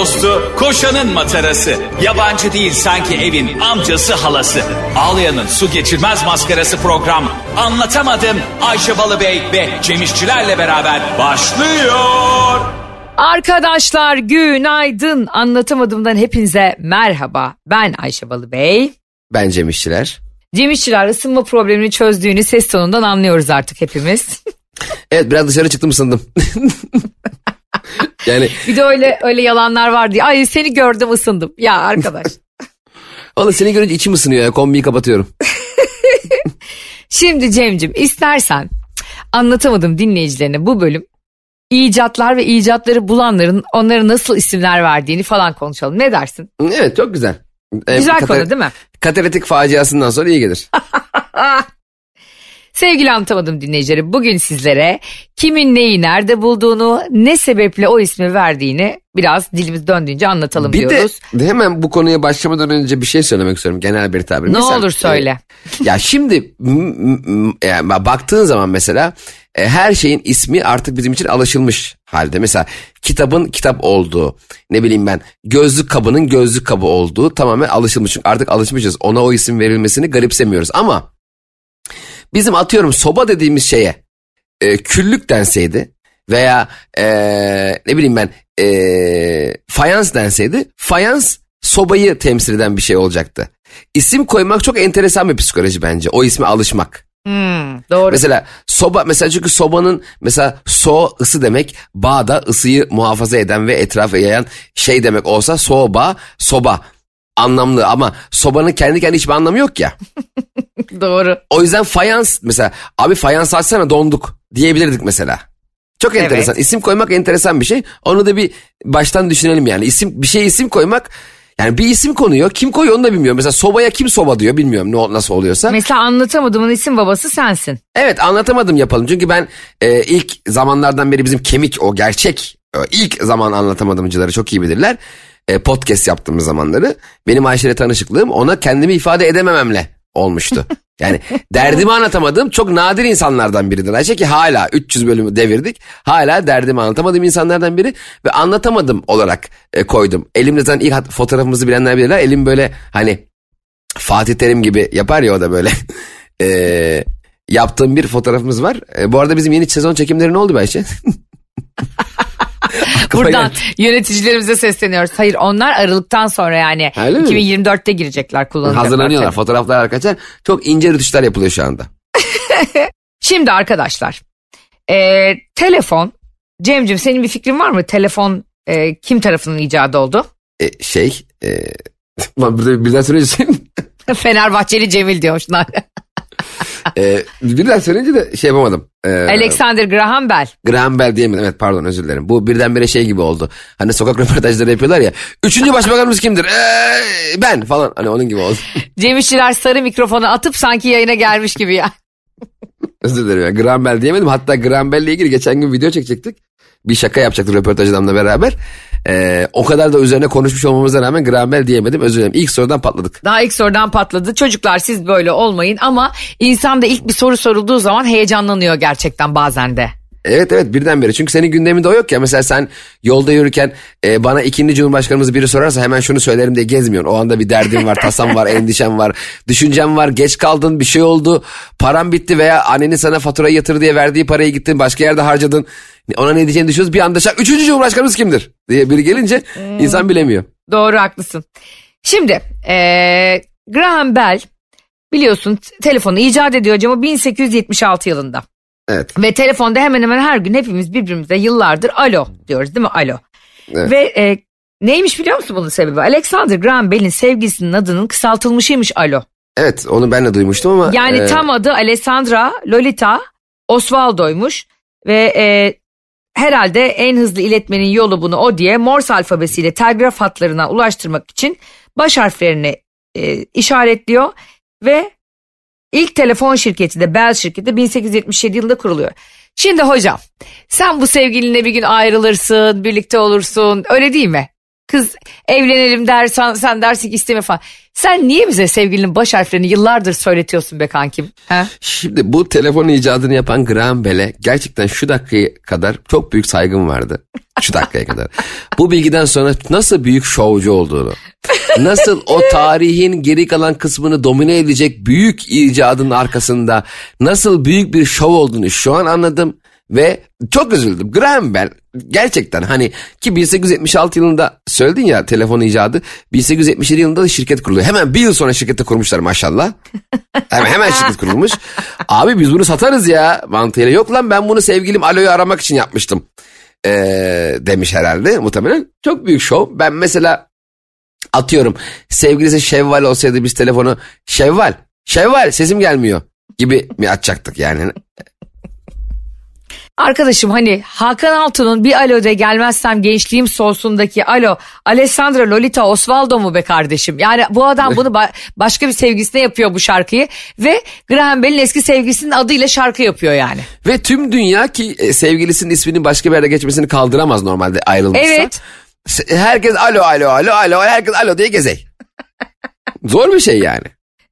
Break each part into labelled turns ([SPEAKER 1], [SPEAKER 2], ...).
[SPEAKER 1] dostu, koşanın matarası. Yabancı değil sanki evin amcası halası. Ağlayan'ın su geçirmez maskarası program. Anlatamadım Ayşe Balıbey ve Cemişçilerle beraber başlıyor.
[SPEAKER 2] Arkadaşlar günaydın. Anlatamadığımdan hepinize merhaba. Ben Ayşe Balıbey.
[SPEAKER 3] Ben Cem İşçiler.
[SPEAKER 2] Cem İşçiler ısınma problemini çözdüğünü ses tonundan anlıyoruz artık hepimiz.
[SPEAKER 3] Evet biraz dışarı çıktım ısındım. yani
[SPEAKER 2] Bir de öyle öyle yalanlar var diye. Ay seni gördüm ısındım. Ya arkadaş.
[SPEAKER 3] valla seni görünce içim ısınıyor ya kombiyi kapatıyorum.
[SPEAKER 2] Şimdi Cem'cim istersen anlatamadım dinleyicilerine bu bölüm icatlar ve icatları bulanların onlara nasıl isimler verdiğini falan konuşalım. Ne dersin?
[SPEAKER 3] Evet çok güzel. Ee,
[SPEAKER 2] Güzel
[SPEAKER 3] kata-
[SPEAKER 2] konu değil mi?
[SPEAKER 3] Katalitik faciasından sonra iyi gelir.
[SPEAKER 2] Sevgili anlatamadım dinleyicileri bugün sizlere kimin neyi nerede bulduğunu ne sebeple o ismi verdiğini biraz dilimiz döndüğünce anlatalım
[SPEAKER 3] bir
[SPEAKER 2] diyoruz.
[SPEAKER 3] de hemen bu konuya başlamadan önce bir şey söylemek istiyorum genel bir tabir.
[SPEAKER 2] ne
[SPEAKER 3] Mesela,
[SPEAKER 2] olur söyle.
[SPEAKER 3] e, ya şimdi yani baktığın zaman mesela e, her şeyin ismi artık bizim için alışılmış halde. Mesela kitabın kitap olduğu ne bileyim ben gözlük kabının gözlük kabı olduğu tamamen alışılmış. Çünkü artık alışmışız ona o isim verilmesini garipsemiyoruz ama bizim atıyorum soba dediğimiz şeye e, küllük denseydi veya e, ne bileyim ben e, fayans denseydi fayans sobayı temsil eden bir şey olacaktı. İsim koymak çok enteresan bir psikoloji bence o isme alışmak.
[SPEAKER 2] Hmm, doğru.
[SPEAKER 3] Mesela soba mesela çünkü sobanın mesela so ısı demek bağda ısıyı muhafaza eden ve etrafa yayan şey demek olsa soba soba anlamlı ama sobanın kendi kendine hiçbir anlamı yok ya.
[SPEAKER 2] doğru.
[SPEAKER 3] O yüzden fayans mesela abi fayans açsana donduk diyebilirdik mesela. Çok
[SPEAKER 2] Evet.
[SPEAKER 3] enteresan. İsim koymak enteresan bir şey. Onu da bir baştan düşünelim yani. İsim bir şey isim koymak yani bir isim konuyor. Kim koyuyor onu da bilmiyorum. Mesela sobaya kim soba diyor bilmiyorum ne nasıl oluyorsa.
[SPEAKER 2] Mesela anlatamadığımın isim babası sensin.
[SPEAKER 3] Evet anlatamadım yapalım. Çünkü ben e, ilk zamanlardan beri bizim kemik o gerçek e, ilk zaman anlatamadımcıları çok iyi bilirler. E, podcast yaptığımız zamanları benim Ayşe'yle tanışıklığım ona kendimi ifade edemememle olmuştu. Yani derdimi anlatamadığım çok nadir insanlardan biridir Ayşe ki hala 300 bölümü devirdik. Hala derdimi anlatamadığım insanlardan biri ve anlatamadım olarak e, koydum. Elimde zaten ilk fotoğrafımızı bilenler bilirler. Elim böyle hani Fatih Terim gibi yapar ya o da böyle. Eee yaptığım bir fotoğrafımız var. E, bu arada bizim yeni sezon çekimleri ne oldu Ayşe?
[SPEAKER 2] Buradan yöneticilerimize sesleniyoruz. Hayır onlar Aralık'tan sonra yani
[SPEAKER 3] Öyle mi?
[SPEAKER 2] 2024'te girecekler kullanacaklar.
[SPEAKER 3] Hazırlanıyorlar.
[SPEAKER 2] tabii.
[SPEAKER 3] Fotoğraflar arkadaşlar. Çok ince rütuşlar yapılıyor şu anda.
[SPEAKER 2] Şimdi arkadaşlar e, telefon Cem'cim senin bir fikrin var mı? Telefon e, kim tarafından icadı oldu?
[SPEAKER 3] E, şey. E, burada birden söyleyince
[SPEAKER 2] Fenerbahçeli Cemil diyor.
[SPEAKER 3] E, birden söyleyince de şey yapamadım. E,
[SPEAKER 2] Alexander Graham Bell.
[SPEAKER 3] Graham Bell diyemedim. Evet pardon özür dilerim. Bu birdenbire şey gibi oldu. Hani sokak röportajları yapıyorlar ya. Üçüncü başbakanımız kimdir? Ee, ben falan. Hani onun gibi oldu.
[SPEAKER 2] Cem İşçiler sarı mikrofonu atıp sanki yayına gelmiş gibi ya.
[SPEAKER 3] Özür dilerim ya. Graham Bell diyemedim. Hatta Graham Bell'le ilgili geçen gün video çekecektik. Bir şaka yapacaktık röportaj adamla beraber. Ee, o kadar da üzerine konuşmuş olmamıza rağmen Graham Bell diyemedim. Özür dilerim. İlk sorudan patladık.
[SPEAKER 2] Daha ilk sorudan patladı. Çocuklar siz böyle olmayın ama insan da ilk bir soru sorulduğu zaman heyecanlanıyor gerçekten bazen de.
[SPEAKER 3] Evet evet birdenbire. Çünkü senin gündeminde o yok ya. Mesela sen yolda yürürken e, bana ikinci cumhurbaşkanımız biri sorarsa hemen şunu söylerim diye gezmiyorsun. O anda bir derdin var, tasam var, endişem var, düşüncem var, geç kaldın, bir şey oldu, param bitti veya annenin sana faturayı yatır diye verdiği parayı gittin başka yerde harcadın. Ona ne diyeceğini düşünüyoruz. Bir anda şak, üçüncü cumhurbaşkanımız kimdir diye biri gelince insan bilemiyor.
[SPEAKER 2] Doğru haklısın. Şimdi eee, Graham Bell biliyorsun telefonu icat ediyor ama 1876 yılında.
[SPEAKER 3] Evet.
[SPEAKER 2] Ve telefonda hemen hemen her gün hepimiz birbirimize yıllardır alo diyoruz değil mi alo.
[SPEAKER 3] Evet.
[SPEAKER 2] Ve e, neymiş biliyor musun bunun sebebi? Alexander Graham Bell'in sevgilisinin adının kısaltılmışıymış alo.
[SPEAKER 3] Evet onu ben de duymuştum ama.
[SPEAKER 2] Yani
[SPEAKER 3] e,
[SPEAKER 2] tam adı Alessandra Lolita Osvaldo'ymuş ve e, herhalde en hızlı iletmenin yolu bunu o diye Morse alfabesiyle telgraf hatlarına ulaştırmak için baş harflerini e, işaretliyor ve ilk telefon şirketi de Bell şirketi 1877 yılında kuruluyor. Şimdi hocam sen bu sevgilinle bir gün ayrılırsın birlikte olursun öyle değil mi? Kız evlenelim dersen sen dersin ki isteme falan. Sen niye bize sevgilinin baş harflerini yıllardır söyletiyorsun be kankim? He?
[SPEAKER 3] Şimdi bu telefon icadını yapan Graham Bell'e gerçekten şu dakikaya kadar çok büyük saygım vardı. Şu dakikaya kadar. Bu bilgiden sonra nasıl büyük şovcu olduğunu, nasıl o tarihin geri kalan kısmını domine edecek büyük icadın arkasında nasıl büyük bir şov olduğunu şu an anladım. Ve çok üzüldüm. Graham Bell gerçekten hani ki 1876 yılında söyledin ya telefon icadı 1877 yılında da şirket kuruluyor. Hemen bir yıl sonra şirketi kurmuşlar maşallah. hemen, hemen şirket kurulmuş. Abi biz bunu satarız ya mantığıyla. Yok lan ben bunu sevgilim Alo'yu aramak için yapmıştım. Ee, demiş herhalde muhtemelen. Çok büyük şov. Ben mesela atıyorum sevgilisi Şevval olsaydı biz telefonu Şevval, Şevval sesim gelmiyor gibi mi açacaktık yani.
[SPEAKER 2] Arkadaşım hani Hakan Altun'un bir alo de gelmezsem gençliğim solsundaki alo Alessandra Lolita Osvaldo mu be kardeşim? Yani bu adam bunu ba- başka bir sevgisine yapıyor bu şarkıyı ve Graham Bell'in eski sevgisinin adıyla şarkı yapıyor yani.
[SPEAKER 3] Ve tüm dünya ki e, sevgilisinin isminin başka bir yerde geçmesini kaldıramaz normalde ayrılmışsa.
[SPEAKER 2] Evet.
[SPEAKER 3] Herkes alo alo alo alo herkes alo diye gezey. Zor bir şey yani.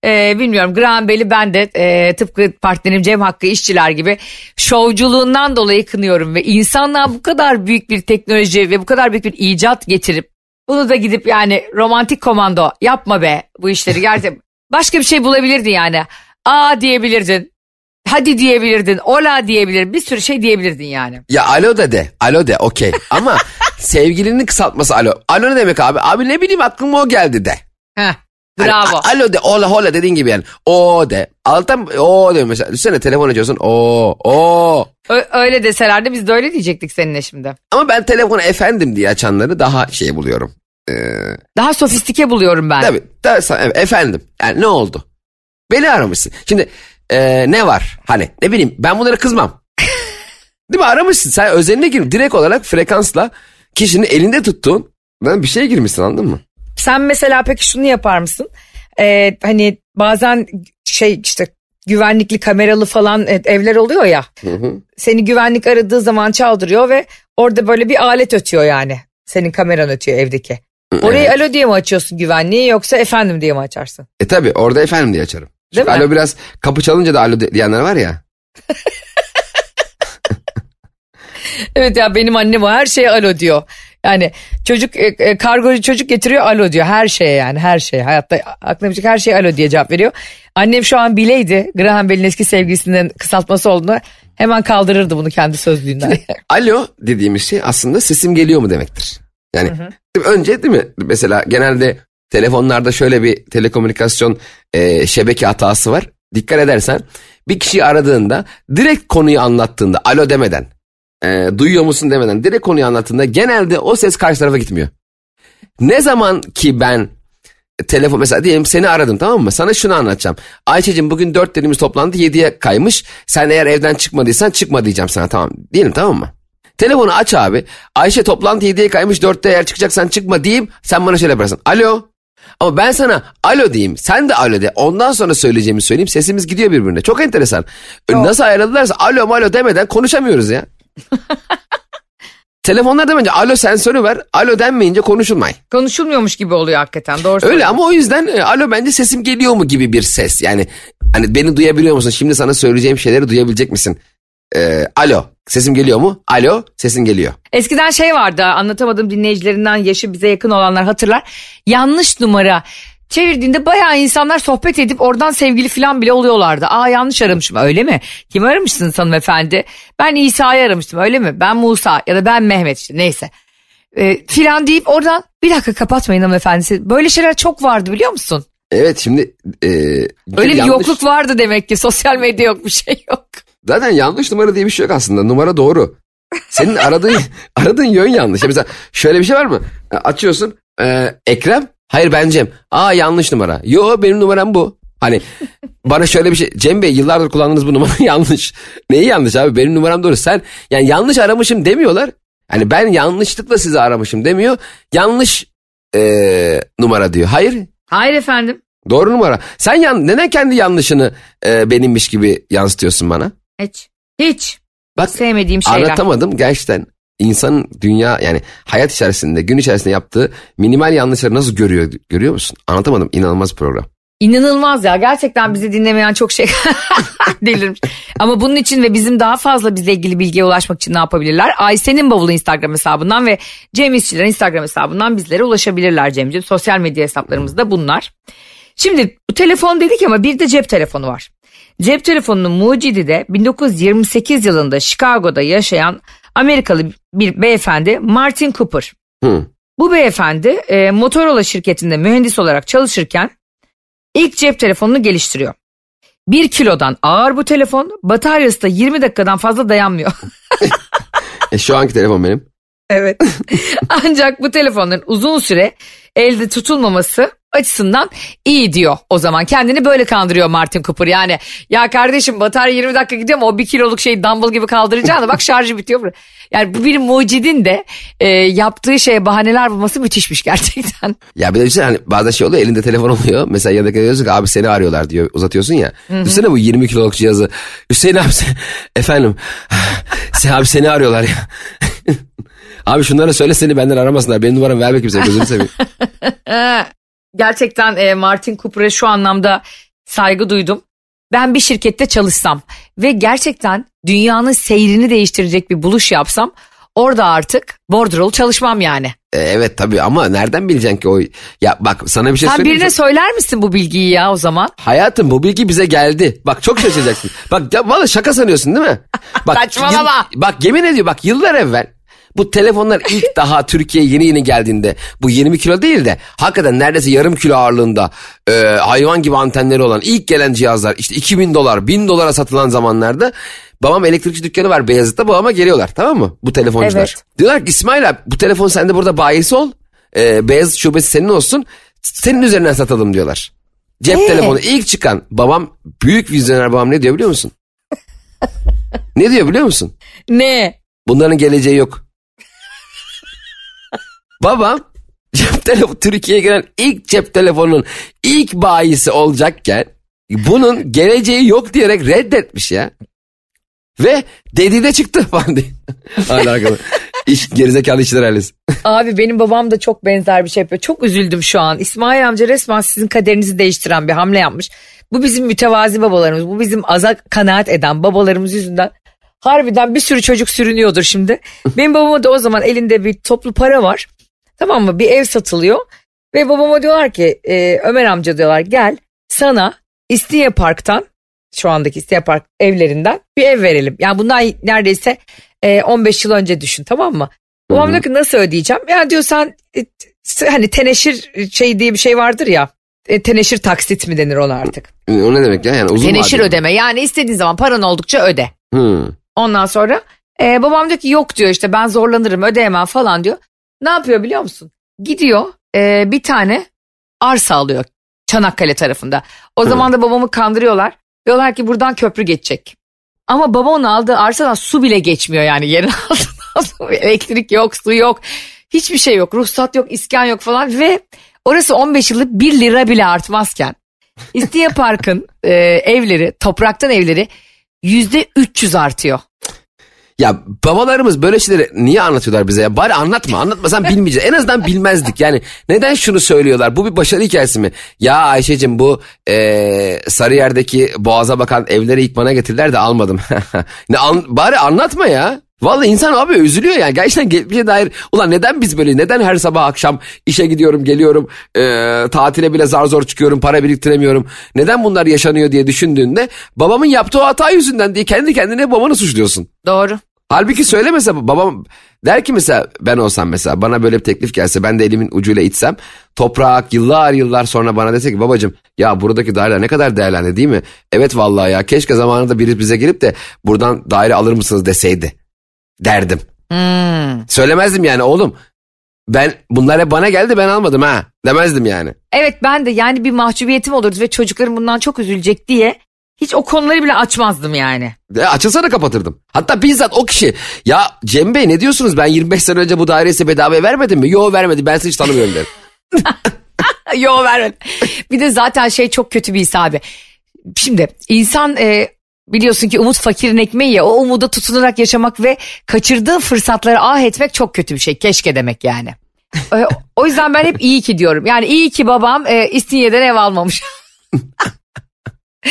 [SPEAKER 2] Ee, bilmiyorum Graham Bell'i ben de e, tıpkı partnerim Cem Hakkı işçiler gibi şovculuğundan dolayı kınıyorum ve insanlığa bu kadar büyük bir teknoloji ve bu kadar büyük bir icat getirip bunu da gidip yani romantik komando yapma be bu işleri gerçekten başka bir şey bulabilirdin yani. Aa diyebilirdin. Hadi diyebilirdin. Ola diyebilirdin. Bir sürü şey diyebilirdin yani.
[SPEAKER 3] Ya alo de de alo de okey ama sevgilinin kısaltması alo. Alo ne demek abi? Abi ne bileyim aklıma o geldi de.
[SPEAKER 2] Heh, bravo.
[SPEAKER 3] a- alo de ola hola dediğin gibi yani. O de. Alttan o de mesela. Düşünsene telefon açıyorsun. O o.
[SPEAKER 2] Ö- öyle deselerdi biz de öyle diyecektik seninle şimdi.
[SPEAKER 3] Ama ben telefonu efendim diye açanları daha şey buluyorum. Ee,
[SPEAKER 2] Daha sofistike buluyorum ben.
[SPEAKER 3] tabii, tabii efendim. Yani ne oldu? Beni aramışsın. Şimdi e, ne var? Hani ne bileyim ben bunlara kızmam. Değil mi aramışsın sen özeline gir. Direkt olarak frekansla kişinin elinde tuttuğun ben bir şeye girmişsin anladın mı?
[SPEAKER 2] Sen mesela peki şunu yapar mısın? Ee, hani bazen şey işte güvenlikli kameralı falan e, evler oluyor ya.
[SPEAKER 3] Hı hı.
[SPEAKER 2] Seni güvenlik aradığı zaman çaldırıyor ve orada böyle bir alet ötüyor yani. Senin kameran ötüyor evdeki. Orayı alo diye mi açıyorsun güvenliği yoksa efendim diye mi açarsın?
[SPEAKER 3] E tabi orada efendim diye açarım.
[SPEAKER 2] Değil
[SPEAKER 3] Çünkü
[SPEAKER 2] mi?
[SPEAKER 3] alo biraz kapı çalınca da alo diyenler var ya.
[SPEAKER 2] Evet ya benim annem o her şeye alo diyor. Yani çocuk e, e, kargocu çocuk getiriyor alo diyor her şeye yani her şeye hayatta aklına bir her şeye alo diye cevap veriyor. Annem şu an bileydi Graham Bell'in eski sevgilisinin kısaltması olduğunu hemen kaldırırdı bunu kendi sözlüğünden.
[SPEAKER 3] Alo dediğimiz şey aslında sesim geliyor mu demektir. Yani önce değil mi mesela genelde telefonlarda şöyle bir telekomünikasyon e, şebeke hatası var. Dikkat edersen bir kişiyi aradığında direkt konuyu anlattığında alo demeden e, duyuyor musun demeden direkt konuyu anlattığında genelde o ses karşı tarafa gitmiyor. Ne zaman ki ben telefon mesela diyelim seni aradım tamam mı? Sana şunu anlatacağım. Ayça'cığım bugün dört dediğimiz toplantı yediye kaymış. Sen eğer evden çıkmadıysan çıkma diyeceğim sana tamam. Diyelim tamam mı? Telefonu aç abi. Ayşe toplantı yediye kaymış dörtte eğer çıkacaksan çıkma diyeyim. Sen bana şöyle yaparsın. Alo. Ama ben sana alo diyeyim. Sen de alo de. Ondan sonra söyleyeceğimi söyleyeyim. Sesimiz gidiyor birbirine. Çok enteresan. Nasıl ayarladılarsa alo alo demeden konuşamıyoruz ya. Telefonlarda bence alo sensörü var. Alo denmeyince konuşulmay.
[SPEAKER 2] Konuşulmuyormuş gibi oluyor hakikaten doğru
[SPEAKER 3] Öyle ama o yüzden e, alo bence sesim geliyor mu gibi bir ses. Yani hani beni duyabiliyor musun? Şimdi sana söyleyeceğim şeyleri duyabilecek misin? Ee, alo sesim geliyor mu? Alo sesin geliyor.
[SPEAKER 2] Eskiden şey vardı anlatamadığım dinleyicilerinden yaşı bize yakın olanlar hatırlar. Yanlış numara çevirdiğinde bayağı insanlar sohbet edip oradan sevgili falan bile oluyorlardı. Aa yanlış aramışım öyle mi? Kim aramışsınız hanımefendi? Ben İsa'yı aramıştım öyle mi? Ben Musa ya da ben Mehmet işte neyse. Ee, filan deyip oradan bir dakika kapatmayın hanımefendi. Böyle şeyler çok vardı biliyor musun?
[SPEAKER 3] Evet şimdi e,
[SPEAKER 2] Öyle bir
[SPEAKER 3] yanlış-
[SPEAKER 2] yokluk vardı demek ki sosyal medya yok bir şey yok.
[SPEAKER 3] Zaten yanlış numara diye bir şey yok aslında. Numara doğru. Senin aradığın aradığın yön yanlış. Ya Mesela şöyle bir şey var mı? E, Açıyorsun. e, Ekrem. Hayır ben Cem. Aa yanlış numara. Yo benim numaram bu. Hani bana şöyle bir şey. Cem Bey yıllardır kullandığınız bu numara yanlış. Neyi yanlış abi? Benim numaram doğru. Sen yani yanlış aramışım demiyorlar. Hani ben yanlışlıkla sizi aramışım demiyor. Yanlış e, numara diyor. Hayır
[SPEAKER 2] Hayır efendim.
[SPEAKER 3] doğru numara. Sen yan, neden kendi yanlışını e, benimmiş gibi yansıtıyorsun bana?
[SPEAKER 2] Hiç. Hiç.
[SPEAKER 3] Bak
[SPEAKER 2] Sevmediğim şeyler.
[SPEAKER 3] Anlatamadım gerçekten. İnsanın dünya yani hayat içerisinde gün içerisinde yaptığı minimal yanlışları nasıl görüyor görüyor musun? Anlatamadım inanılmaz program.
[SPEAKER 2] İnanılmaz ya gerçekten bizi dinlemeyen çok şey delirmiş. Ama bunun için ve bizim daha fazla bizle ilgili bilgiye ulaşmak için ne yapabilirler? Ayşe'nin bavulu Instagram hesabından ve Cem İşçilerin Instagram hesabından bizlere ulaşabilirler Cemciğim. Sosyal medya hesaplarımız da bunlar. Şimdi telefon dedik ama bir de cep telefonu var. Cep telefonunun mucidi de 1928 yılında Chicago'da yaşayan Amerikalı bir beyefendi Martin Cooper.
[SPEAKER 3] Hı.
[SPEAKER 2] Bu beyefendi e, Motorola şirketinde mühendis olarak çalışırken ilk cep telefonunu geliştiriyor. Bir kilodan ağır bu telefon bataryası da 20 dakikadan fazla dayanmıyor.
[SPEAKER 3] E, şu anki telefon benim.
[SPEAKER 2] Evet. Ancak bu telefonların uzun süre elde tutulmaması açısından iyi diyor o zaman. Kendini böyle kandırıyor Martin Cooper. Yani ya kardeşim batarya 20 dakika gidiyor ama o bir kiloluk şeyi dumbbell gibi kaldıracağını bak şarjı bitiyor. Yani bu bir mucidin de e, yaptığı şeye bahaneler bulması müthişmiş gerçekten.
[SPEAKER 3] Ya bir de düşünsene hani bazen şey oluyor elinde telefon oluyor. Mesela yanındaki diyorsun ki abi seni arıyorlar diyor uzatıyorsun ya. Düşünsene bu 20 kiloluk cihazı. Hüseyin abi sen, efendim sen abi seni arıyorlar ya. abi şunlara söyle seni benden aramasınlar. Benim numaramı ver bakayım sen gözünü seveyim.
[SPEAKER 2] Gerçekten e, Martin Cooper'a şu anlamda saygı duydum. Ben bir şirkette çalışsam ve gerçekten dünyanın seyrini değiştirecek bir buluş yapsam orada artık bordrolu çalışmam yani.
[SPEAKER 3] E, evet tabii ama nereden bileceksin ki o... Ya bak sana bir şey
[SPEAKER 2] Sen
[SPEAKER 3] söyleyeyim.
[SPEAKER 2] birine
[SPEAKER 3] mi?
[SPEAKER 2] söyler misin bu bilgiyi ya o zaman?
[SPEAKER 3] Hayatım bu bilgi bize geldi. Bak çok şaşıracaksın. bak ya valla şaka sanıyorsun değil mi? Bak,
[SPEAKER 2] Saçmalama.
[SPEAKER 3] yıl- bak yemin ediyor bak yıllar evvel bu telefonlar ilk daha Türkiye'ye yeni yeni geldiğinde bu 20 kilo değil de hakikaten neredeyse yarım kilo ağırlığında e, hayvan gibi antenleri olan ilk gelen cihazlar işte 2000 dolar 1000 dolara satılan zamanlarda babam elektrikçi dükkanı var Beyazıt'ta babama geliyorlar tamam mı bu telefoncular.
[SPEAKER 2] Evet.
[SPEAKER 3] Diyorlar ki İsmail abi bu telefon sende burada bayisi ol e, Beyazıt şubesi senin olsun senin üzerinden satalım diyorlar. Cep
[SPEAKER 2] Ee?
[SPEAKER 3] telefonu ilk çıkan babam büyük vizyoner babam ne diyor biliyor musun? ne diyor biliyor musun?
[SPEAKER 2] Ne?
[SPEAKER 3] Bunların geleceği yok. Babam cep telefonu Türkiye'ye gelen ilk cep telefonunun ilk bayisi olacakken bunun geleceği yok diyerek reddetmiş ya. Ve dedi de çıktı falan diye. Hala arkada. İş, gerizekalı işler ailesi.
[SPEAKER 2] Abi benim babam da çok benzer bir şey yapıyor. Çok üzüldüm şu an. İsmail amca resmen sizin kaderinizi değiştiren bir hamle yapmış. Bu bizim mütevazi babalarımız. Bu bizim aza kanaat eden babalarımız yüzünden. Harbiden bir sürü çocuk sürünüyordur şimdi. Benim babama da o zaman elinde bir toplu para var. Tamam mı? Bir ev satılıyor. Ve babama diyorlar ki e, Ömer amca diyorlar gel sana İstinye Park'tan şu andaki İstinye Park evlerinden bir ev verelim. Yani bundan neredeyse e, 15 yıl önce düşün tamam mı? Babam diyor ki nasıl ödeyeceğim? Ya diyor sen e, hani teneşir şey diye bir şey vardır ya. E, teneşir taksit mi denir ona artık?
[SPEAKER 3] O ne demek ya? Yani uzun
[SPEAKER 2] teneşir
[SPEAKER 3] vadeli.
[SPEAKER 2] ödeme yani istediğin zaman paran oldukça öde.
[SPEAKER 3] Hı.
[SPEAKER 2] Ondan sonra e, babam diyor ki yok diyor işte ben zorlanırım ödeyemem falan diyor. Ne yapıyor biliyor musun? Gidiyor e, bir tane arsa alıyor Çanakkale tarafında. O zaman da babamı kandırıyorlar. Diyorlar ki buradan köprü geçecek. Ama baba onu aldığı arsadan su bile geçmiyor yani yerin altından. Elektrik yok, su yok. Hiçbir şey yok. Ruhsat yok, iskan yok falan ve orası 15 yıllık 1 lira bile artmazken İstiye Park'ın e, evleri, topraktan evleri yüzde 300 artıyor.
[SPEAKER 3] Ya babalarımız böyle şeyleri niye anlatıyorlar bize ya? Bari anlatma anlatmasan bilmeyeceğiz. En azından bilmezdik. Yani neden şunu söylüyorlar? Bu bir başarı hikayesi mi? Ya Ayşe'cim bu eee Sarıyer'deki boğaza bakan evleri ilk bana getirdiler de almadım. ne an, Bari anlatma ya. Vallahi insan abi üzülüyor yani. Gerçekten geçmişe dair. Ulan neden biz böyle? Neden her sabah akşam işe gidiyorum geliyorum. eee, tatile bile zar zor çıkıyorum. Para biriktiremiyorum. Neden bunlar yaşanıyor diye düşündüğünde babamın yaptığı o hata yüzünden diye kendi kendine babanı suçluyorsun.
[SPEAKER 2] Doğru.
[SPEAKER 3] Halbuki söyle mesela babam der ki mesela ben olsam mesela bana böyle bir teklif gelse ben de elimin ucuyla itsem toprak yıllar yıllar sonra bana dese ki babacım ya buradaki daireler ne kadar değerlendi değil mi? Evet vallahi ya keşke zamanında biri bize gelip de buradan daire alır mısınız deseydi derdim.
[SPEAKER 2] Hmm.
[SPEAKER 3] Söylemezdim yani oğlum ben bunlar hep bana geldi ben almadım ha demezdim yani.
[SPEAKER 2] Evet ben de yani bir mahcubiyetim olurdu ve çocuklarım bundan çok üzülecek diye hiç o konuları bile açmazdım yani.
[SPEAKER 3] E, açılsa da kapatırdım. Hatta bizzat o kişi ya Cem Bey ne diyorsunuz ben 25 sene önce bu daireyi size bedavaya vermedim mi? Yo vermedi ben sizi hiç tanımıyorum derim.
[SPEAKER 2] Yo vermem. bir de zaten şey çok kötü bir his abi. Şimdi insan e, Biliyorsun ki umut fakirin ekmeği ya o umuda tutunarak yaşamak ve kaçırdığın fırsatları ah etmek çok kötü bir şey. Keşke demek yani. E, o yüzden ben hep iyi ki diyorum. Yani iyi ki babam e, İstinye'den ev almamış.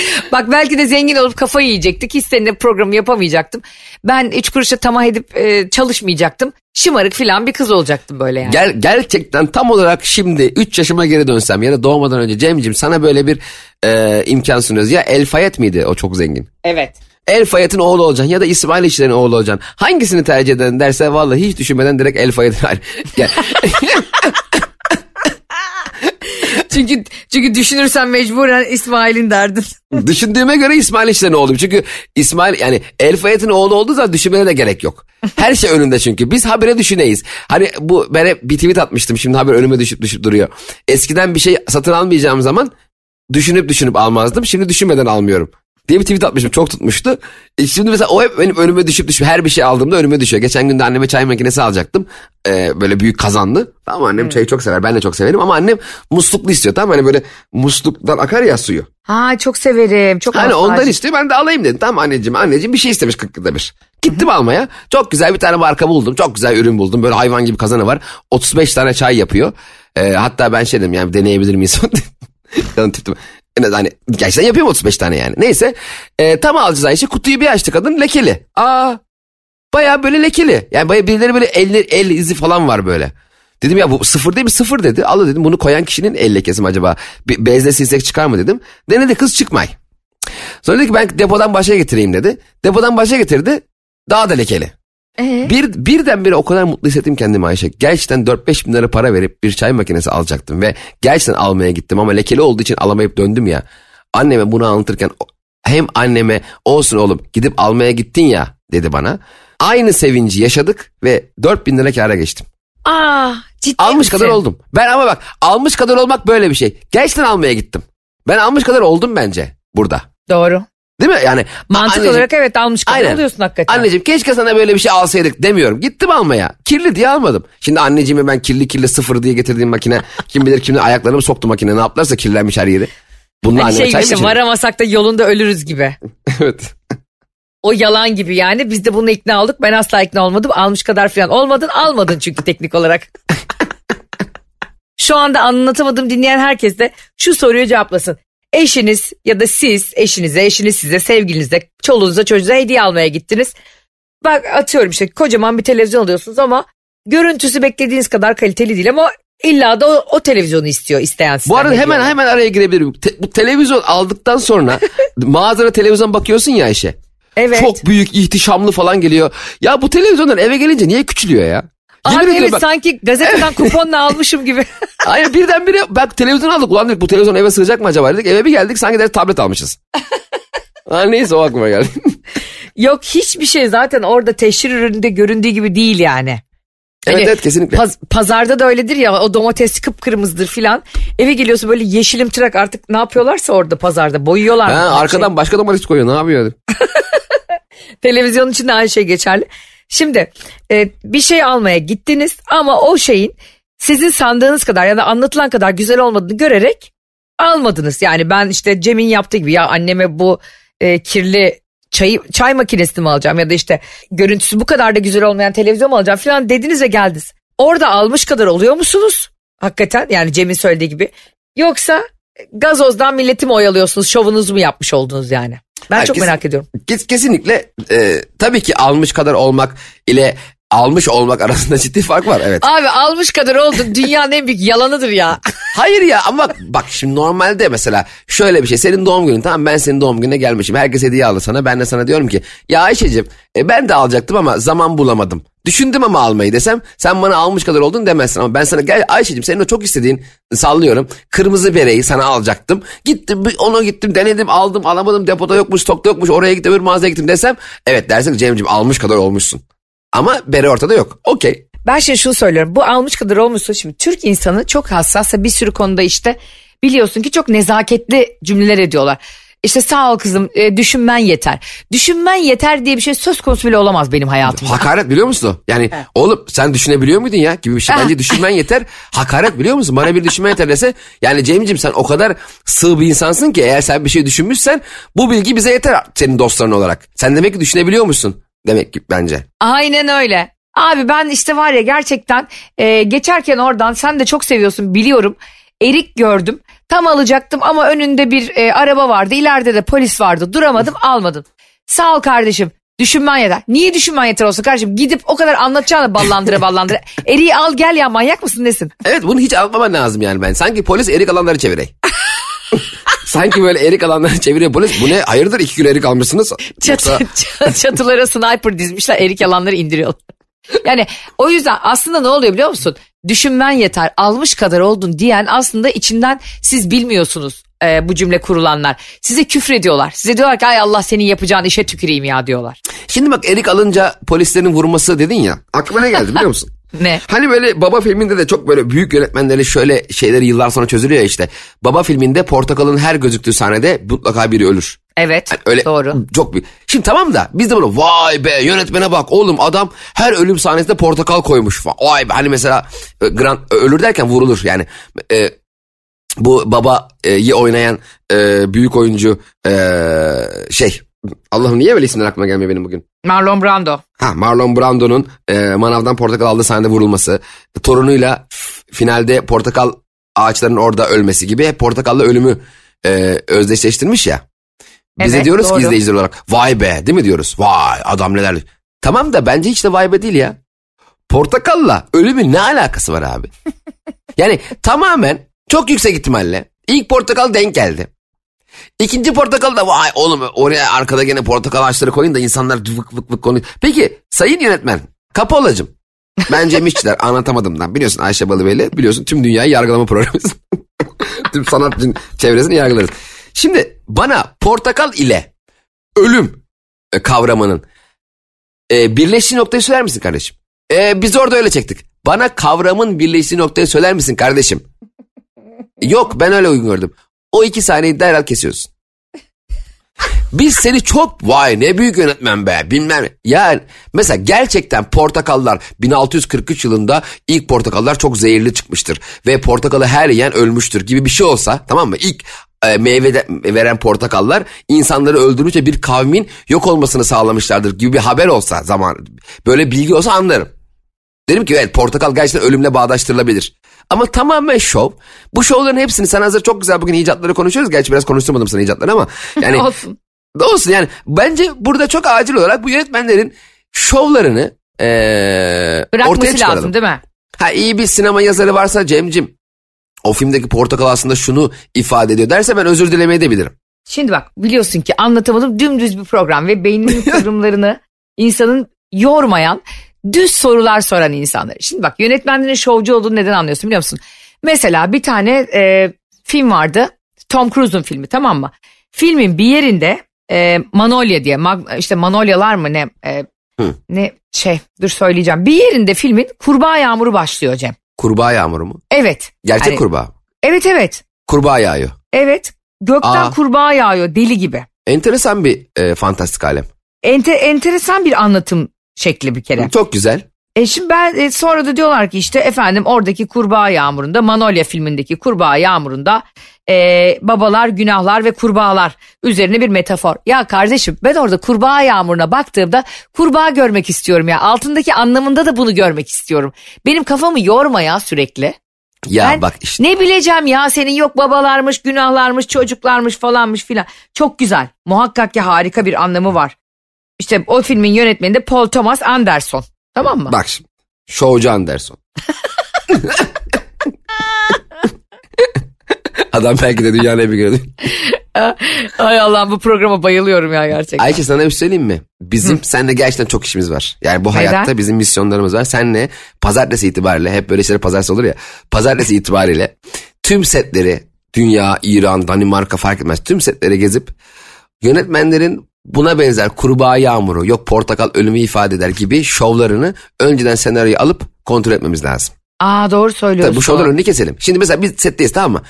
[SPEAKER 2] Bak belki de zengin olup kafayı yiyecektik. Hiç seninle programı yapamayacaktım. Ben üç kuruşa tamah edip e, çalışmayacaktım. Şımarık filan bir kız olacaktım böyle yani.
[SPEAKER 3] Ger gerçekten tam olarak şimdi 3 yaşıma geri dönsem ya da doğmadan önce Cem'ciğim sana böyle bir e, imkan sunuyoruz. Ya El Fayet miydi o çok zengin?
[SPEAKER 2] Evet.
[SPEAKER 3] El Fayet'in oğlu olacaksın ya da İsmail İşler'in oğlu olacaksın. Hangisini tercih eden derse vallahi hiç düşünmeden direkt El Fayet'in.
[SPEAKER 2] Çünkü çünkü düşünürsen mecburen İsmail'in derdin.
[SPEAKER 3] Düşündüğüme göre İsmail İşler'in oğlu. Çünkü İsmail yani El Fayet'in oğlu olduğu zaman düşünmene de gerek yok. Her şey önünde çünkü. Biz habire düşüneyiz. Hani bu ben bir tweet atmıştım. Şimdi haber önüme düşüp düşüp duruyor. Eskiden bir şey satın almayacağım zaman düşünüp düşünüp almazdım. Şimdi düşünmeden almııyorum diye bir tweet atmışım çok tutmuştu. E şimdi mesela o hep benim önüme düşüp düşüp her bir şey aldığımda önüme düşüyor. Geçen gün de anneme çay makinesi alacaktım. Ee, böyle büyük kazanlı. Tamam annem hmm. çayı çok sever ben de çok severim ama annem musluklu istiyor tamam hani böyle musluktan akar ya suyu.
[SPEAKER 2] Ha çok severim. Çok
[SPEAKER 3] hani ondan acı. istiyor ben de alayım dedim. Tamam anneciğim anneciğim bir şey istemiş 40 yılda bir. Gittim almaya. Çok güzel bir tane marka buldum. Çok güzel ürün buldum. Böyle hayvan gibi kazanı var. 35 tane çay yapıyor. Ee, hatta ben şey dedim yani deneyebilir miyiz? Canım tiptim. Hani gerçekten yapıyorum 35 tane yani. Neyse e, tam alacağız Ayşe kutuyu bir açtı kadın lekeli. Aa baya böyle lekeli. Yani baya birileri böyle el, el izi falan var böyle. Dedim ya bu sıfır değil mi sıfır dedi. Al dedim bunu koyan kişinin el lekesi mi acaba? Bir bezle silsek çıkar mı dedim. Denedi kız çıkmay. Sonra dedi ki ben depodan başa getireyim dedi. Depodan başa getirdi. Daha da lekeli. Ee? Bir, birdenbire o kadar mutlu hissettim kendimi Ayşe. Gerçekten 4-5 bin lira para verip bir çay makinesi alacaktım ve gerçekten almaya gittim ama lekeli olduğu için alamayıp döndüm ya. Anneme bunu anlatırken hem anneme olsun oğlum gidip almaya gittin ya dedi bana. Aynı sevinci yaşadık ve 4 bin lira kâra geçtim.
[SPEAKER 2] Aa, ciddi
[SPEAKER 3] Almış
[SPEAKER 2] misin?
[SPEAKER 3] kadar oldum. Ben ama bak almış kadar olmak böyle bir şey. Gerçekten almaya gittim. Ben almış kadar oldum bence burada.
[SPEAKER 2] Doğru.
[SPEAKER 3] Değil mi? Yani
[SPEAKER 2] mantık olarak evet almış kadar aynen. oluyorsun hakikaten.
[SPEAKER 3] Anneciğim keşke sana böyle bir şey alsaydık demiyorum. Gittim almaya. Kirli diye almadım. Şimdi anneciğimi ben kirli kirli sıfır diye getirdiğim makine kim bilir kimin ayaklarımı soktu makine ne yaptılarsa kirlenmiş her yeri.
[SPEAKER 2] Bununla hani şey işte varamasak da yolunda ölürüz gibi.
[SPEAKER 3] evet.
[SPEAKER 2] O yalan gibi yani biz de bunu ikna olduk ben asla ikna olmadım almış kadar falan olmadın almadın çünkü teknik olarak. Şu anda anlatamadım dinleyen herkes de şu soruyu cevaplasın eşiniz ya da siz eşinize, eşiniz size, sevgilinize, çoluğunuza, çocuğunuza hediye almaya gittiniz. Bak atıyorum işte kocaman bir televizyon alıyorsunuz ama görüntüsü beklediğiniz kadar kaliteli değil ama illa da o, o televizyonu istiyor isteyen
[SPEAKER 3] Bu arada hemen hemen araya girebilirim. Te, bu televizyon aldıktan sonra mağazara televizyon bakıyorsun ya Ayşe.
[SPEAKER 2] Evet.
[SPEAKER 3] Çok büyük, ihtişamlı falan geliyor. Ya bu televizyonlar eve gelince niye küçülüyor ya?
[SPEAKER 2] Abi evet bak. sanki gazeteden kuponla almışım gibi.
[SPEAKER 3] Hayır birdenbire bak televizyon aldık. Ulan dedik bu televizyon eve sığacak mı acaba dedik. Eve bir geldik sanki de tablet almışız. ha, neyse o aklıma geldi.
[SPEAKER 2] Yok hiçbir şey zaten orada teşhir ürününde göründüğü gibi değil yani.
[SPEAKER 3] Evet hani evet kesinlikle. Paz,
[SPEAKER 2] pazarda da öyledir ya o domates kıpkırmızıdır filan. Eve geliyorsun böyle yeşilim tırak artık ne yapıyorlarsa orada pazarda boyuyorlar.
[SPEAKER 3] Ha, arkadan şey. başka domates koyuyor ne yapıyor?
[SPEAKER 2] Televizyonun içinde aynı şey geçerli. Şimdi e, bir şey almaya gittiniz ama o şeyin sizin sandığınız kadar ya da anlatılan kadar güzel olmadığını görerek almadınız. Yani ben işte Cem'in yaptığı gibi ya anneme bu e, kirli çay, çay makinesini mi alacağım ya da işte görüntüsü bu kadar da güzel olmayan televizyon mu alacağım falan dediniz ve geldiniz. Orada almış kadar oluyor musunuz? Hakikaten yani Cem'in söylediği gibi. Yoksa gazozdan milleti mi oyalıyorsunuz şovunuzu mu yapmış oldunuz yani? Ben ha, çok merak ediyorum.
[SPEAKER 3] Kes, kesinlikle e, tabii ki almış kadar olmak ile almış olmak arasında ciddi fark var evet.
[SPEAKER 2] Abi almış kadar oldun dünyanın en büyük yalanıdır ya.
[SPEAKER 3] Hayır ya ama bak şimdi normalde mesela şöyle bir şey senin doğum günün tamam ben senin doğum gününe gelmişim herkes hediye aldı sana ben de sana diyorum ki ya Ayşe'cim e, ben de alacaktım ama zaman bulamadım. Düşündüm ama almayı desem sen bana almış kadar oldun demezsin ama ben sana gel Ayşe'cim senin o çok istediğin sallıyorum kırmızı bereyi sana alacaktım. Gittim onu gittim denedim aldım alamadım depoda yokmuş stokta yokmuş oraya gittim öbür mağazaya gittim desem evet dersin ki Cem'ciğim almış kadar olmuşsun. Ama bere ortada yok. Okey.
[SPEAKER 2] Ben şimdi şunu söylüyorum. Bu almış kadar olmuşsa şimdi Türk insanı çok hassassa bir sürü konuda işte biliyorsun ki çok nezaketli cümleler ediyorlar. işte sağ ol kızım e, düşünmen yeter. Düşünmen yeter diye bir şey söz konusu bile olamaz benim hayatımda.
[SPEAKER 3] Hakaret biliyor musun? Yani oğlum sen düşünebiliyor muydun ya gibi bir şey. Bence düşünmen yeter. Hakaret biliyor musun? Bana bir düşünmen yeter dese. Yani Cem'ciğim sen o kadar sığ bir insansın ki eğer sen bir şey düşünmüşsen bu bilgi bize yeter senin dostların olarak. Sen demek ki düşünebiliyor musun? Demek ki bence.
[SPEAKER 2] Aynen öyle. Abi ben işte var ya gerçekten e, geçerken oradan sen de çok seviyorsun biliyorum. Erik gördüm. Tam alacaktım ama önünde bir e, araba vardı. İleride de polis vardı. Duramadım almadım. Sağ ol kardeşim. Düşünmen yeter. Niye düşünmen yeter olsun kardeşim? Gidip o kadar anlatacağını ballandıra ballandıra. Eriği al gel ya manyak mısın nesin?
[SPEAKER 3] Evet bunu hiç anlamaman lazım yani ben. Sanki polis erik alanları çevirey. Sanki böyle erik alanları çeviriyor polis. Bu ne? Hayırdır iki kilo erik almışsınız?
[SPEAKER 2] Çatı,
[SPEAKER 3] Yoksa-
[SPEAKER 2] çatılara sniper dizmişler erik yalanları indiriyorlar. Yani o yüzden aslında ne oluyor biliyor musun? Düşünmen yeter almış kadar oldun diyen aslında içinden siz bilmiyorsunuz e, bu cümle kurulanlar. Size küfrediyorlar. Size diyorlar ki ay Allah senin yapacağın işe tüküreyim ya diyorlar.
[SPEAKER 3] Şimdi bak erik alınca polislerin vurması dedin ya. Aklıma ne geldi biliyor musun?
[SPEAKER 2] Ne?
[SPEAKER 3] Hani böyle Baba filminde de çok böyle büyük yönetmenleri şöyle şeyleri yıllar sonra çözülüyor ya işte. Baba filminde portakalın her gözüktüğü sahnede mutlaka biri ölür.
[SPEAKER 2] Evet
[SPEAKER 3] Yani öyle
[SPEAKER 2] doğru.
[SPEAKER 3] çok bir. Şimdi tamam da biz de bunu vay be yönetmene bak oğlum adam her ölüm sahnesinde portakal koymuş falan. Vay be hani mesela e, Grant ölür derken vurulur yani. E, bu babayı oynayan e, büyük oyuncu e, şey Allah'ım niye böyle isimler aklıma gelmiyor benim bugün?
[SPEAKER 2] Marlon Brando.
[SPEAKER 3] Ha Marlon Brando'nun e, manavdan portakal aldığı sahnede vurulması, torunuyla finalde portakal ağaçlarının orada ölmesi gibi hep portakalla ölümü e, özdeşleştirmiş ya. Biz de
[SPEAKER 2] Evet,
[SPEAKER 3] diyoruz
[SPEAKER 2] doğru.
[SPEAKER 3] ki izleyiciler olarak vay be değil mi diyoruz? Vay adam neler. Tamam da bence hiç de vay be değil ya. Portakalla ölümün ne alakası var abi? yani tamamen çok yüksek ihtimalle ilk portakal denk geldi. İkinci portakal da vay oğlum oraya arkada gene portakal ağaçları koyun da insanlar vık vık vık konuyor. Peki sayın yönetmen Kapolacım. Ben Cem İşçiler anlatamadımdan biliyorsun Ayşe Balıbeyli biliyorsun tüm dünyayı yargılama programımız. tüm sanat çevresini yargılarız. Şimdi bana portakal ile ölüm e, kavramının e, birleştiği noktayı söyler misin kardeşim? E, biz orada öyle çektik. Bana kavramın birleştiği noktayı söyler misin kardeşim? Yok ben öyle uygun gördüm. O iki sahneyi derhal kesiyorsun. Biz seni çok vay ne büyük yönetmen be bilmem. ne. Yani mesela gerçekten portakallar 1643 yılında ilk portakallar çok zehirli çıkmıştır. Ve portakalı her yiyen ölmüştür gibi bir şey olsa tamam mı? İlk e, meyve veren portakallar insanları öldürmüş ve bir kavmin yok olmasını sağlamışlardır gibi bir haber olsa zaman böyle bilgi olsa anlarım. Dedim ki evet portakal gerçekten ölümle bağdaştırılabilir. Ama tamamen şov. Bu şovların hepsini sen hazır çok güzel bugün icatları konuşuyoruz. Gerçi biraz konuşturmadım sana icatları ama. Yani
[SPEAKER 2] Olsun.
[SPEAKER 3] da olsun yani bence burada çok acil olarak bu yönetmenlerin şovlarını eee ortaya çıkaralım.
[SPEAKER 2] lazım değil mi?
[SPEAKER 3] Ha iyi bir sinema yazarı varsa Cem'cim o filmdeki portakal aslında şunu ifade ediyor derse ben özür dilemeyi de bilirim.
[SPEAKER 2] Şimdi bak biliyorsun ki anlatamadım dümdüz bir program ve beyninin kıvrımlarını insanın yormayan düz sorular soran insanlar. Şimdi bak yönetmenlerin şovcu olduğunu neden anlıyorsun biliyor musun? Mesela bir tane e, film vardı Tom Cruise'un filmi tamam mı? Filmin bir yerinde e, Manolya diye mag- işte Manolyalar mı ne e,
[SPEAKER 3] Hı.
[SPEAKER 2] ne şey dur söyleyeceğim. Bir yerinde filmin kurbağa yağmuru başlıyor Cem.
[SPEAKER 3] Kurbağa yağmuru mu?
[SPEAKER 2] Evet.
[SPEAKER 3] Gerçek
[SPEAKER 2] Hani-
[SPEAKER 3] kurbağa.
[SPEAKER 2] Evet evet.
[SPEAKER 3] Kurbağa yağıyor.
[SPEAKER 2] Evet. Gökten
[SPEAKER 3] Aa.
[SPEAKER 2] kurbağa yağıyor deli gibi.
[SPEAKER 3] Enteresan bir e, fantastik alem.
[SPEAKER 2] Ente, enteresan bir anlatım şekli bir kere.
[SPEAKER 3] Çok güzel.
[SPEAKER 2] E şimdi ben e, sonra da diyorlar ki işte efendim oradaki kurbağa yağmurunda Manolya filmindeki kurbağa yağmurunda e, babalar günahlar ve kurbağalar üzerine bir metafor. Ya kardeşim ben orada kurbağa yağmuruna baktığımda kurbağa görmek istiyorum ya altındaki anlamında da bunu görmek istiyorum. Benim kafamı yorma ya sürekli.
[SPEAKER 3] Ya
[SPEAKER 2] Ben
[SPEAKER 3] bak işte.
[SPEAKER 2] ne bileceğim ya senin yok babalarmış, günahlarmış, çocuklarmış falanmış filan. Çok güzel. Muhakkak ki harika bir anlamı var. İşte o filmin yönetmeni de Paul Thomas Anderson. Tamam mı?
[SPEAKER 3] Bak şimdi. Şovcu Anderson. Adam belki de dünyanın en büyük.
[SPEAKER 2] Ay Allah'ım bu programa bayılıyorum ya gerçekten.
[SPEAKER 3] Ayşe sana bir şey söyleyeyim mi? Bizim seninle gerçekten çok işimiz var. Yani bu
[SPEAKER 2] Neden?
[SPEAKER 3] hayatta bizim misyonlarımız var. Seninle pazartesi itibariyle hep böyle şeyler pazartesi olur ya. Pazartesi itibariyle tüm setleri dünya, İran, Danimarka fark etmez. Tüm setleri gezip yönetmenlerin buna benzer kurbağa yağmuru, yok portakal ölümü ifade eder gibi şovlarını önceden senaryoyu alıp kontrol etmemiz lazım.
[SPEAKER 2] Aa doğru söylüyorsun.
[SPEAKER 3] Tabii bu şovların önünü keselim. Şimdi mesela biz setteyiz tamam mı?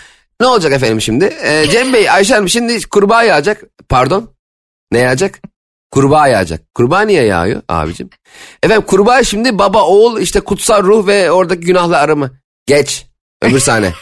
[SPEAKER 3] Ne olacak efendim şimdi? Ee, Cem Bey Ayşe Hanım şimdi kurbağa yağacak. Pardon. Ne yağacak? Kurbağa yağacak. Kurbağa niye yağıyor abicim? Efendim kurbağa şimdi baba oğul işte kutsal ruh ve oradaki günahla arama. Geç. Öbür sahne.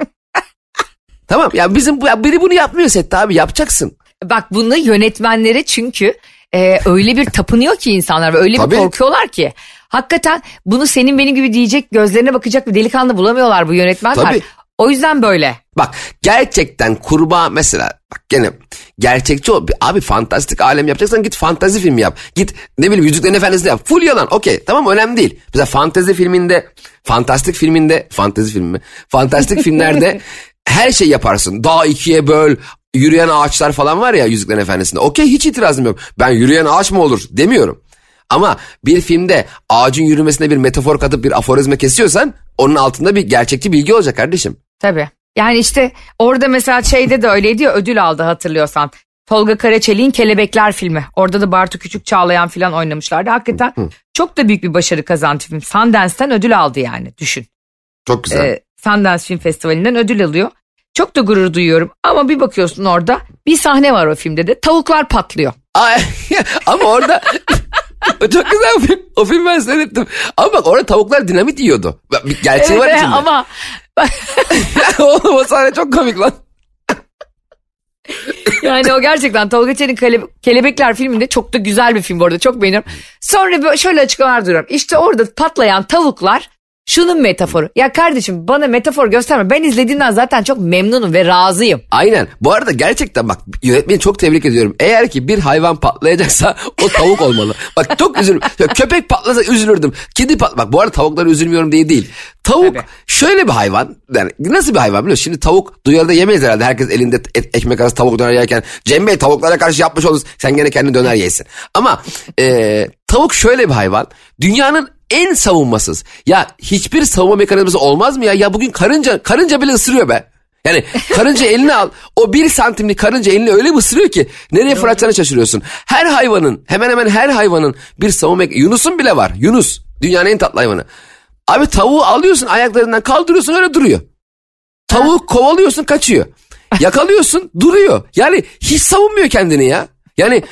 [SPEAKER 3] tamam ya bizim ya biri bunu yapmıyor sette abi yapacaksın.
[SPEAKER 2] Bak bunu yönetmenlere çünkü e, öyle bir tapınıyor ki insanlar ve öyle
[SPEAKER 3] Tabii.
[SPEAKER 2] bir korkuyorlar ki. Hakikaten bunu senin benim gibi diyecek gözlerine bakacak bir delikanlı bulamıyorlar bu yönetmenler.
[SPEAKER 3] Tabii.
[SPEAKER 2] O yüzden böyle.
[SPEAKER 3] Bak gerçekten kurbağa mesela bak gene gerçekçi ol. Abi fantastik alem yapacaksan git fantazi filmi yap. Git ne bileyim Yüzüklerin Efendisi'ni yap. Full yalan okey tamam önemli değil. Mesela fantezi filminde fantastik filminde fantezi filmi mi? Fantastik filmlerde her şey yaparsın. Dağ ikiye böl yürüyen ağaçlar falan var ya Yüzüklerin Efendisi'nde. Okey hiç itirazım yok. Ben yürüyen ağaç mı olur demiyorum. Ama bir filmde ağacın yürümesine bir metafor katıp bir aforizme kesiyorsan onun altında bir gerçekçi bilgi olacak kardeşim.
[SPEAKER 2] Tabii. Yani işte orada mesela şeyde de öyleydi ya ödül aldı hatırlıyorsan. Tolga Karaçelik'in Kelebekler filmi. Orada da Bartu Küçük Çağlayan falan oynamışlardı. Hakikaten çok da büyük bir başarı kazandı film. Sundance'ten ödül aldı yani düşün.
[SPEAKER 3] Çok güzel.
[SPEAKER 2] Ee, Sundance Film Festivali'nden ödül alıyor. Çok da gurur duyuyorum. Ama bir bakıyorsun orada bir sahne var o filmde de tavuklar patlıyor.
[SPEAKER 3] Ay, ama orada çok güzel o film. O filmi ben seyrettim. Ama bak orada tavuklar dinamit yiyordu. Bir gerçeği var
[SPEAKER 2] Evet,
[SPEAKER 3] içinde.
[SPEAKER 2] ama
[SPEAKER 3] Oğlum o sahne çok komik lan.
[SPEAKER 2] yani o gerçekten Tolga Çelik'in Kele- Kelebekler filminde çok da güzel bir film bu arada çok beğeniyorum. Sonra böyle şöyle açıklamalar duyuyorum. İşte orada patlayan tavuklar şunun metaforu. Ya kardeşim bana metafor gösterme. Ben izlediğimden zaten çok memnunum ve razıyım.
[SPEAKER 3] Aynen. Bu arada gerçekten bak yönetmeni çok tebrik ediyorum. Eğer ki bir hayvan patlayacaksa o tavuk olmalı. Bak çok üzülürüm. Köpek patlasa üzülürdüm. Kedi pat bak bu arada tavuklara üzülmüyorum diye değil. Tavuk
[SPEAKER 2] Tabii.
[SPEAKER 3] şöyle bir hayvan. Yani nasıl bir hayvan biliyor musun? Şimdi tavuk duyarda yemeyiz herhalde. Herkes elinde et- ekmek arası tavuk döner yerken Cem Bey tavuklara karşı yapmış oluruz. Sen gene kendi döner yesin. Ama e, tavuk şöyle bir hayvan. Dünyanın en savunmasız. Ya hiçbir savunma mekanizması olmaz mı ya? Ya bugün karınca karınca bile ısırıyor be. Yani karınca eline al. O bir santimlik karınca elini öyle bir ısırıyor ki nereye fırlatacağını şaşırıyorsun. Her hayvanın hemen hemen her hayvanın bir savunma Yunus'un bile var. Yunus dünyanın en tatlı hayvanı. Abi tavuğu alıyorsun ayaklarından kaldırıyorsun öyle duruyor. Tavuğu kovalıyorsun kaçıyor. Yakalıyorsun duruyor. Yani hiç savunmuyor kendini ya. Yani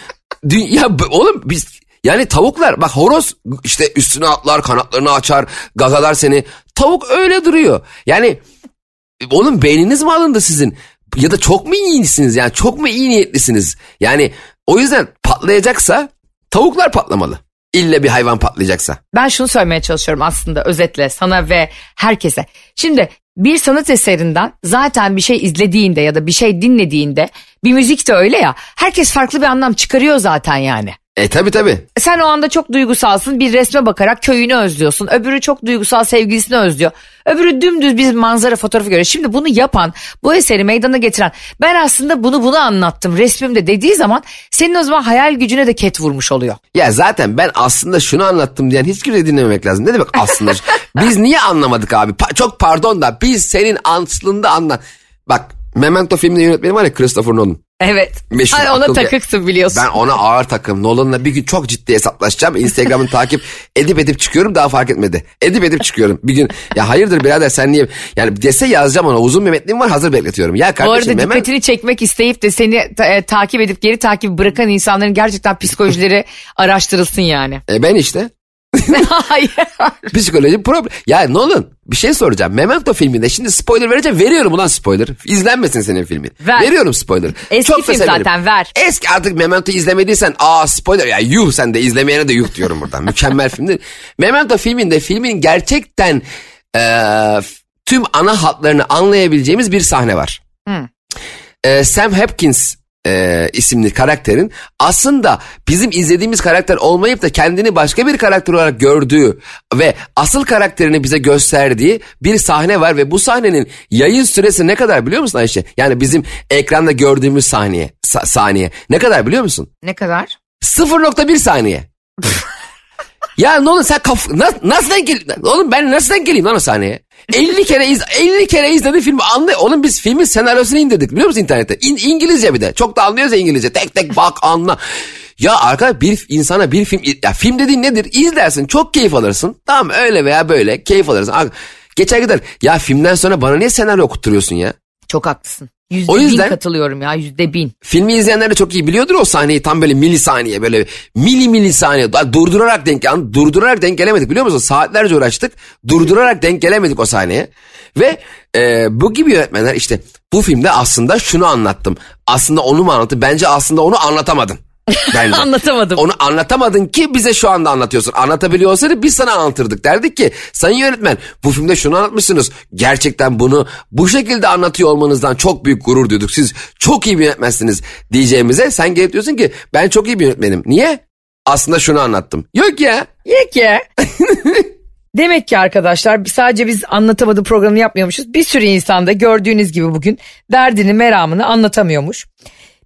[SPEAKER 3] ya oğlum biz yani tavuklar bak horoz işte üstüne atlar kanatlarını açar gagalar seni. Tavuk öyle duruyor. Yani oğlum beyniniz mi alındı sizin? Ya da çok mu iyisiniz yani çok mu iyi niyetlisiniz? Yani o yüzden patlayacaksa tavuklar patlamalı. İlle bir hayvan patlayacaksa.
[SPEAKER 2] Ben şunu söylemeye çalışıyorum aslında özetle sana ve herkese. Şimdi bir sanat eserinden zaten bir şey izlediğinde ya da bir şey dinlediğinde bir müzik de öyle ya herkes farklı bir anlam çıkarıyor zaten yani.
[SPEAKER 3] E tabi tabi.
[SPEAKER 2] Sen o anda çok duygusalsın bir resme bakarak köyünü özlüyorsun. Öbürü çok duygusal sevgilisini özlüyor. Öbürü dümdüz bir manzara fotoğrafı görüyor. Şimdi bunu yapan bu eseri meydana getiren ben aslında bunu bunu anlattım resmimde dediği zaman senin o zaman hayal gücüne de ket vurmuş oluyor.
[SPEAKER 3] Ya zaten ben aslında şunu anlattım diyen hiç kimse dinlememek lazım. Ne demek aslında? biz niye anlamadık abi? Pa- çok pardon da biz senin aslında anla. Bak Memento filminin yönetmeni var ya Christopher Nolan.
[SPEAKER 2] Evet.
[SPEAKER 3] Meşhur
[SPEAKER 2] Ay, ona takıksın biliyorsun.
[SPEAKER 3] Ben ona ağır takım. Nolan'la bir gün çok ciddi hesaplaşacağım. Instagram'ını takip edip edip çıkıyorum daha fark etmedi. Edip edip çıkıyorum. Bir gün ya hayırdır birader sen niye yani dese yazacağım ona uzun bir metnim var hazır bekletiyorum. Ya kardeşim
[SPEAKER 2] arada
[SPEAKER 3] hemen
[SPEAKER 2] dikkatini çekmek isteyip de seni ta- e, takip edip geri takip bırakan insanların gerçekten psikolojileri araştırılsın yani.
[SPEAKER 3] e, ben işte
[SPEAKER 2] Hayır.
[SPEAKER 3] psikoloji problem. Ya Nolan bir şey soracağım. Memento filminde şimdi spoiler vereceğim. Veriyorum ulan spoiler. İzlenmesin senin filmin.
[SPEAKER 2] Ver.
[SPEAKER 3] Veriyorum spoiler.
[SPEAKER 2] Eski
[SPEAKER 3] da
[SPEAKER 2] film zaten, ver.
[SPEAKER 3] Eski artık Memento izlemediysen aa spoiler ya yuh sen de izlemeyene de yuh diyorum buradan. Mükemmel filmdir. Memento filminde filmin gerçekten eee, tüm ana hatlarını anlayabileceğimiz bir sahne var.
[SPEAKER 2] Hı.
[SPEAKER 3] Eee, Sam Hopkins eee, isimli karakterin aslında bizim izlediğimiz karakter olmayıp da kendini başka bir karakter olarak gördüğü ve asıl karakterini bize gösterdiği bir sahne var ve bu sahnenin yayın süresi ne kadar biliyor musun Ayşe? Yani bizim ekranda gördüğümüz saniye sa- saniye ne kadar biliyor musun?
[SPEAKER 2] Ne kadar?
[SPEAKER 3] 0.1 saniye. ya ne olur sen kaf nasıl, nasıl denk gel oğlum ben nasıl denk geleyim lan o sahneye? 50 kere iz 50 kere izledi filmi anlay oğlum biz filmin senaryosunu indirdik biliyor musun internette? İn- İngilizce bir de. Çok da anlıyoruz ya İngilizce. Tek tek bak anla. Ya arkadaş bir insana bir film ya film dediğin nedir? İzlersin çok keyif alırsın. Tamam öyle veya böyle keyif alırsın. Geçer gider. Ya filmden sonra bana niye senaryo okutturuyorsun ya?
[SPEAKER 2] Çok haklısın. Yüzde
[SPEAKER 3] O
[SPEAKER 2] bin
[SPEAKER 3] yüzden-
[SPEAKER 2] katılıyorum ya yüzde bin.
[SPEAKER 3] Filmi izleyenler de çok iyi biliyordur o sahneyi tam böyle milisaniye böyle mili milisaniye durdurarak denk yani durdurarak denk gelemedik biliyor musun? Saatlerce uğraştık durdurarak denk gelemedik o sahneye. Ve e, bu gibi yönetmenler işte bu filmde aslında şunu anlattım. Aslında onu mu anlattım? Bence aslında onu anlatamadın. Bence.
[SPEAKER 2] Anlatamadım.
[SPEAKER 3] Onu anlatamadın ki bize şu anda anlatıyorsun. Anlatabiliyor olsaydı biz sana anlatırdık. Derdik ki sayın yönetmen bu filmde şunu anlatmışsınız. Gerçekten bunu bu şekilde anlatıyor olmanızdan çok büyük gurur duyduk. Siz çok iyi bir yönetmensiniz diyeceğimize sen gelip diyorsun ki ben çok iyi bir yönetmenim. Niye? Aslında şunu anlattım. Yok ya.
[SPEAKER 2] Yek ya. Demek ki arkadaşlar sadece biz anlatamadığı programını yapmıyormuşuz. Bir sürü insan da gördüğünüz gibi bugün derdini meramını anlatamıyormuş.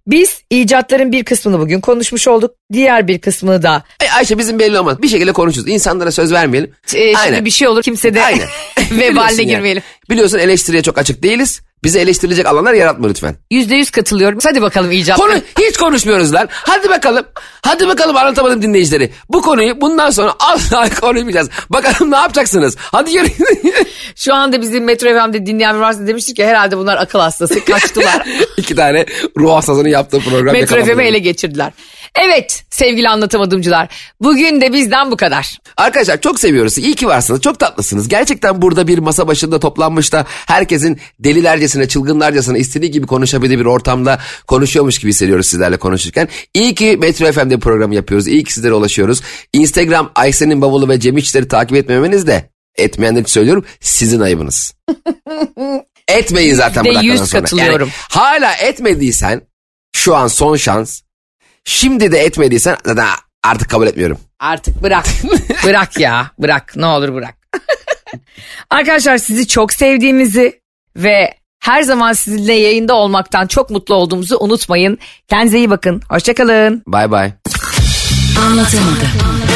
[SPEAKER 2] Biz icatların bir kısmını bugün konuşmuş olduk. Diğer bir kısmını da
[SPEAKER 3] Ay Ayşe bizim belli olmaz. Bir şekilde konuşuruz. İnsanlara söz vermeyelim.
[SPEAKER 2] e, şimdi
[SPEAKER 3] Aynen.
[SPEAKER 2] bir şey olur kimse de
[SPEAKER 3] Aynen.
[SPEAKER 2] vebaline
[SPEAKER 3] yani.
[SPEAKER 2] girmeyelim.
[SPEAKER 3] Biliyorsun eleştiriye çok açık değiliz. Bize eleştirilecek alanlar yaratma lütfen.
[SPEAKER 2] Yüzde yüz katılıyorum. Hadi bakalım icat.
[SPEAKER 3] Konu hiç konuşmuyoruz lan. Hadi bakalım. Hadi bakalım anlatamadım dinleyicileri. Bu konuyu bundan sonra asla konuşmayacağız. Bakalım ne yapacaksınız? Hadi yürüyün.
[SPEAKER 2] Şu anda bizim Metro FM'de dinleyen varsa demiştik ki herhalde bunlar akıl hastası kaçtılar.
[SPEAKER 3] İki tane ruh hastasının yaptığı program.
[SPEAKER 2] Metro. FM'i ele geçirdiler. Evet sevgili anlatamadımcılar. Bugün de bizden bu kadar.
[SPEAKER 3] Arkadaşlar çok seviyoruz. İyi ki varsınız. Çok tatlısınız. Gerçekten burada bir masa başında toplanmış da herkesin delilercesine, çılgınlarcasına istediği gibi konuşabildiği bir ortamda konuşuyormuş gibi hissediyoruz sizlerle konuşurken. İyi ki Metro FM'de programı yapıyoruz. İyi ki sizlere ulaşıyoruz. Instagram Aysen'in bavulu ve Cem İşler'i takip etmemeniz de etmeyenler için söylüyorum sizin ayıbınız. Etmeyin zaten bu dakikadan sonra.
[SPEAKER 2] katılıyorum.
[SPEAKER 3] Yani hala etmediysen şu an son şans. Şimdi de etmediysen zaten artık kabul etmiyorum.
[SPEAKER 2] Artık bırak. bırak ya. Bırak. Ne olur bırak. Arkadaşlar sizi çok sevdiğimizi ve her zaman sizinle yayında olmaktan çok mutlu olduğumuzu unutmayın. Kendinize iyi bakın. Hoşçakalın.
[SPEAKER 3] Bay bay.
[SPEAKER 4] Anlatamadım.